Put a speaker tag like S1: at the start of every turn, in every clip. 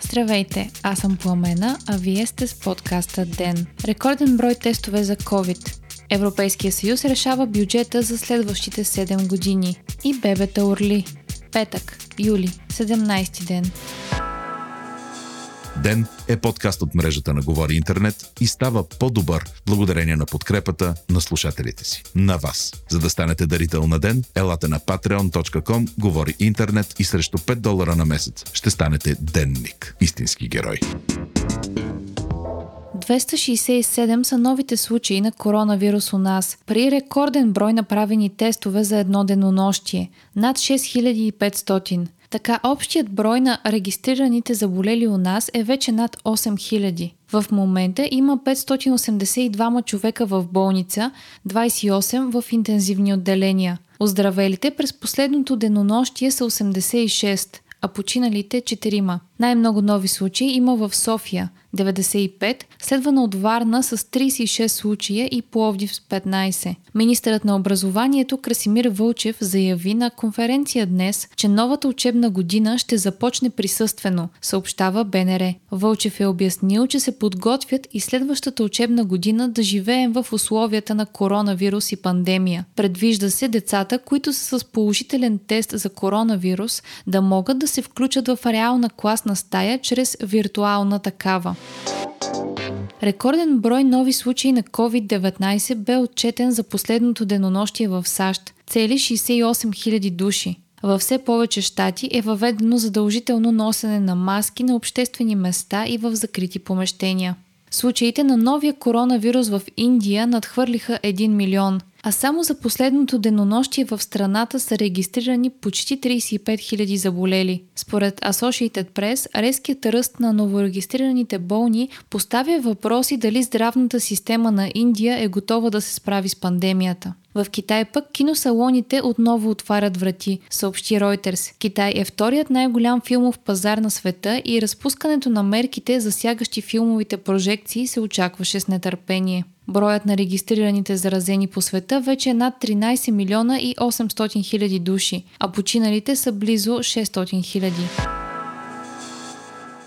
S1: Здравейте, аз съм Пламена, а вие сте с подкаста ДЕН. Рекорден брой тестове за COVID. Европейския съюз решава бюджета за следващите 7 години. И бебета урли. Петък, юли, 17 ден.
S2: Ден е подкаст от мрежата на Говори Интернет и става по-добър благодарение на подкрепата на слушателите си. На вас. За да станете дарител на ден, елате на patreon.com, Говори Интернет и срещу 5 долара на месец ще станете денник. Истински герой.
S1: 267 са новите случаи на коронавирус у нас, при рекорден брой направени тестове за едно денонощие – над 6500. Така общият брой на регистрираните заболели у нас е вече над 8000. В момента има 582 човека в болница, 28 в интензивни отделения. Оздравелите през последното денонощие са 86, а починалите 4. Най-много нови случаи има в София 95, следвана от Варна с 36 случая и Пловдив с 15. Министърът на образованието Красимир Вълчев заяви на конференция днес, че новата учебна година ще започне присъствено, съобщава БНР. Вълчев е обяснил, че се подготвят и следващата учебна година да живеем в условията на коронавирус и пандемия. Предвижда се децата, които са с положителен тест за коронавирус, да могат да се включат в реална класна стая чрез виртуална такава. Рекорден брой нови случаи на COVID-19 бе отчетен за последното денонощие в САЩ – цели 68 000 души. Във все повече щати е въведено задължително носене на маски на обществени места и в закрити помещения. Случаите на новия коронавирус в Индия надхвърлиха 1 милион а само за последното денонощие в страната са регистрирани почти 35 000 заболели. Според Associated Press, резкият ръст на новорегистрираните болни поставя въпроси дали здравната система на Индия е готова да се справи с пандемията. В Китай пък киносалоните отново отварят врати, съобщи Reuters. Китай е вторият най-голям филмов пазар на света и разпускането на мерките, засягащи филмовите прожекции, се очакваше с нетърпение. Броят на регистрираните заразени по света вече е над 13 милиона и 800 хиляди души, а починалите са близо 600 хиляди.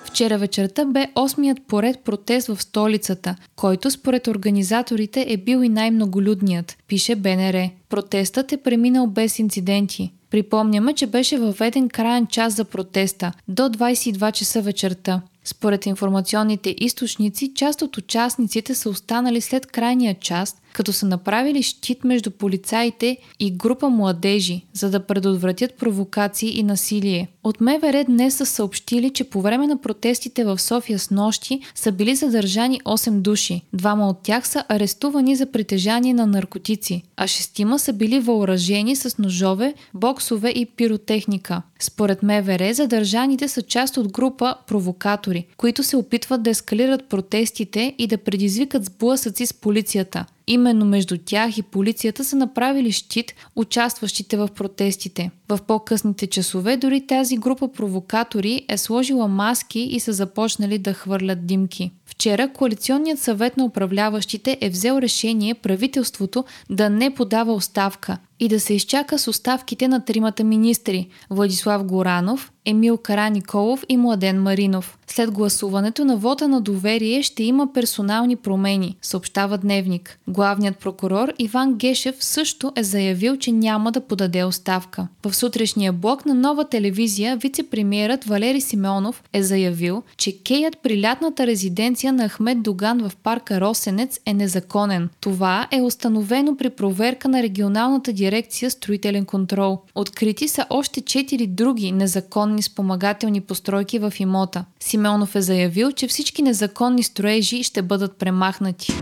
S1: Вчера вечерта бе осмият поред протест в столицата, който според организаторите е бил и най-многолюдният, пише БНР. Протестът е преминал без инциденти. Припомняме, че беше въведен краен час за протеста до 22 часа вечерта. Според информационните източници, част от участниците са останали след крайния част, като са направили щит между полицаите и група младежи, за да предотвратят провокации и насилие. От МВР днес са съобщили, че по време на протестите в София с нощи са били задържани 8 души. Двама от тях са арестувани за притежание на наркотици, а шестима са били въоръжени с ножове, боксове и пиротехника. Според МВР, задържаните са част от група провокатори, които се опитват да ескалират протестите и да предизвикат сблъсъци с полицията. Именно между тях и полицията са направили щит участващите в протестите. В по-късните часове дори тази група провокатори е сложила маски и са започнали да хвърлят димки. Вчера Коалиционният съвет на управляващите е взел решение правителството да не подава оставка и да се изчака с оставките на тримата министри – Владислав Горанов, Емил Караниколов и Младен Маринов. След гласуването на вота на доверие ще има персонални промени, съобщава Дневник. Главният прокурор Иван Гешев също е заявил, че няма да подаде оставка. В сутрешния блок на нова телевизия вице-премьерът Валери Симеонов е заявил, че кеят при лятната резиденция на Ахмед Доган в парка Росенец е незаконен. Това е установено при проверка на регионалната дирекция строителен контрол. Открити са още четири други незаконни спомагателни постройки в имота. Симеонов е заявил, че всички незаконни строежи ще бъдат премахнати.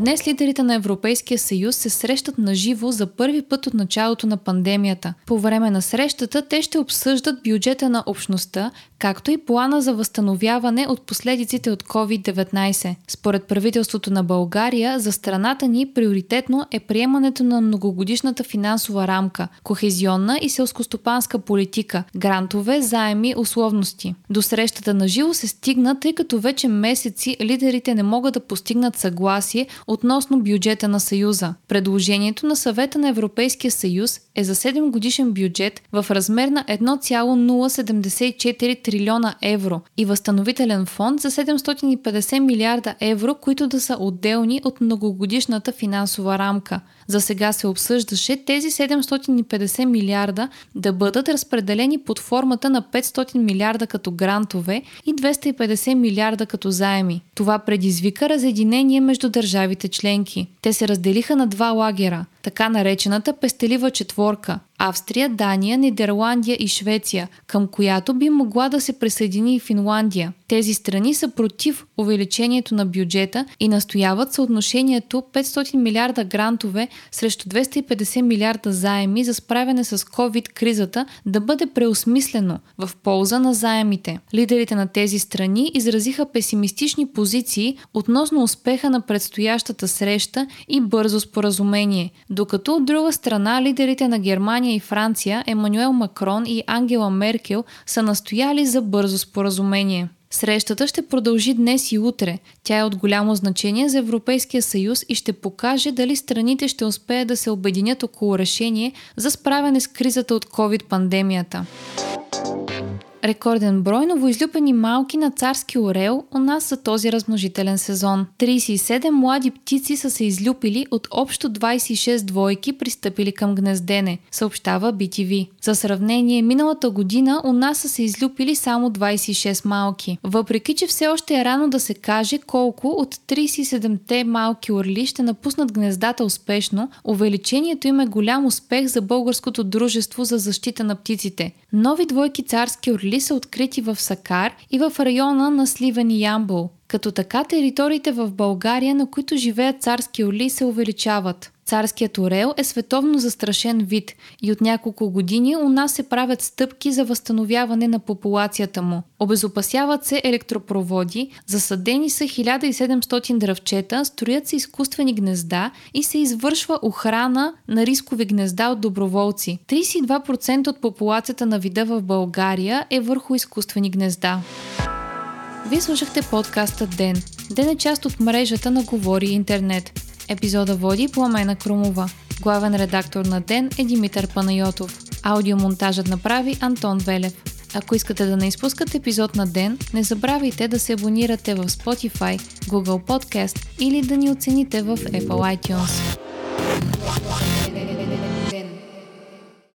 S1: Днес лидерите на Европейския съюз се срещат на живо за първи път от началото на пандемията. По време на срещата те ще обсъждат бюджета на общността, както и плана за възстановяване от последиците от COVID-19. Според правителството на България, за страната ни приоритетно е приемането на многогодишната финансова рамка, кохезионна и селскостопанска политика, грантове, заеми, условности. До срещата на живо се стигна, тъй като вече месеци лидерите не могат да постигнат съгласие относно бюджета на Съюза. Предложението на съвета на Европейския съюз е за 7 годишен бюджет в размер на 1,074 трилиона евро и възстановителен фонд за 750 милиарда евро, които да са отделни от многогодишната финансова рамка. За сега се обсъждаше тези 750 милиарда да бъдат разпределени под формата на 500 милиарда като грантове и 250 милиарда като заеми. Това предизвика разединение между държавите членки. Те се разделиха на два лагера – така наречената пестелива четворка Австрия, Дания, Нидерландия и Швеция, към която би могла да се присъедини и Финландия. Тези страни са против увеличението на бюджета и настояват съотношението 500 милиарда грантове срещу 250 милиарда заеми за справяне с COVID-кризата да бъде преосмислено в полза на заемите. Лидерите на тези страни изразиха песимистични позиции относно успеха на предстоящата среща и бързо споразумение, докато от друга страна лидерите на Германия и Франция, Емануел Макрон и Ангела Меркел са настояли за бързо споразумение. Срещата ще продължи днес и утре. Тя е от голямо значение за Европейския съюз и ще покаже дали страните ще успеят да се обединят около решение за справяне с кризата от COVID-пандемията. Рекорден брой новоизлюпени малки на царски орел у нас за този размножителен сезон. 37 млади птици са се излюпили от общо 26 двойки пристъпили към гнездене, съобщава BTV. За сравнение, миналата година у нас са се излюпили само 26 малки. Въпреки, че все още е рано да се каже колко от 37-те малки орли ще напуснат гнездата успешно, увеличението им е голям успех за Българското дружество за защита на птиците. Нови двойки царски орли са открити в Сакар и в района на Сливен и Ямбол. Като така териториите в България, на които живеят царски оли, се увеличават. Царският орел е световно застрашен вид и от няколко години у нас се правят стъпки за възстановяване на популацията му. Обезопасяват се електропроводи, засадени са 1700 дръвчета, строят се изкуствени гнезда и се извършва охрана на рискови гнезда от доброволци. 32% от популацията на вида в България е върху изкуствени гнезда. Вие слушахте подкаста Ден. Ден е част от мрежата на Говори Интернет. Епизода води Пламена Крумова. Главен редактор на Ден е Димитър Панайотов. Аудиомонтажът направи Антон Велев. Ако искате да не изпускате епизод на ден, не забравяйте да се абонирате в Spotify, Google Podcast или да ни оцените в Apple iTunes.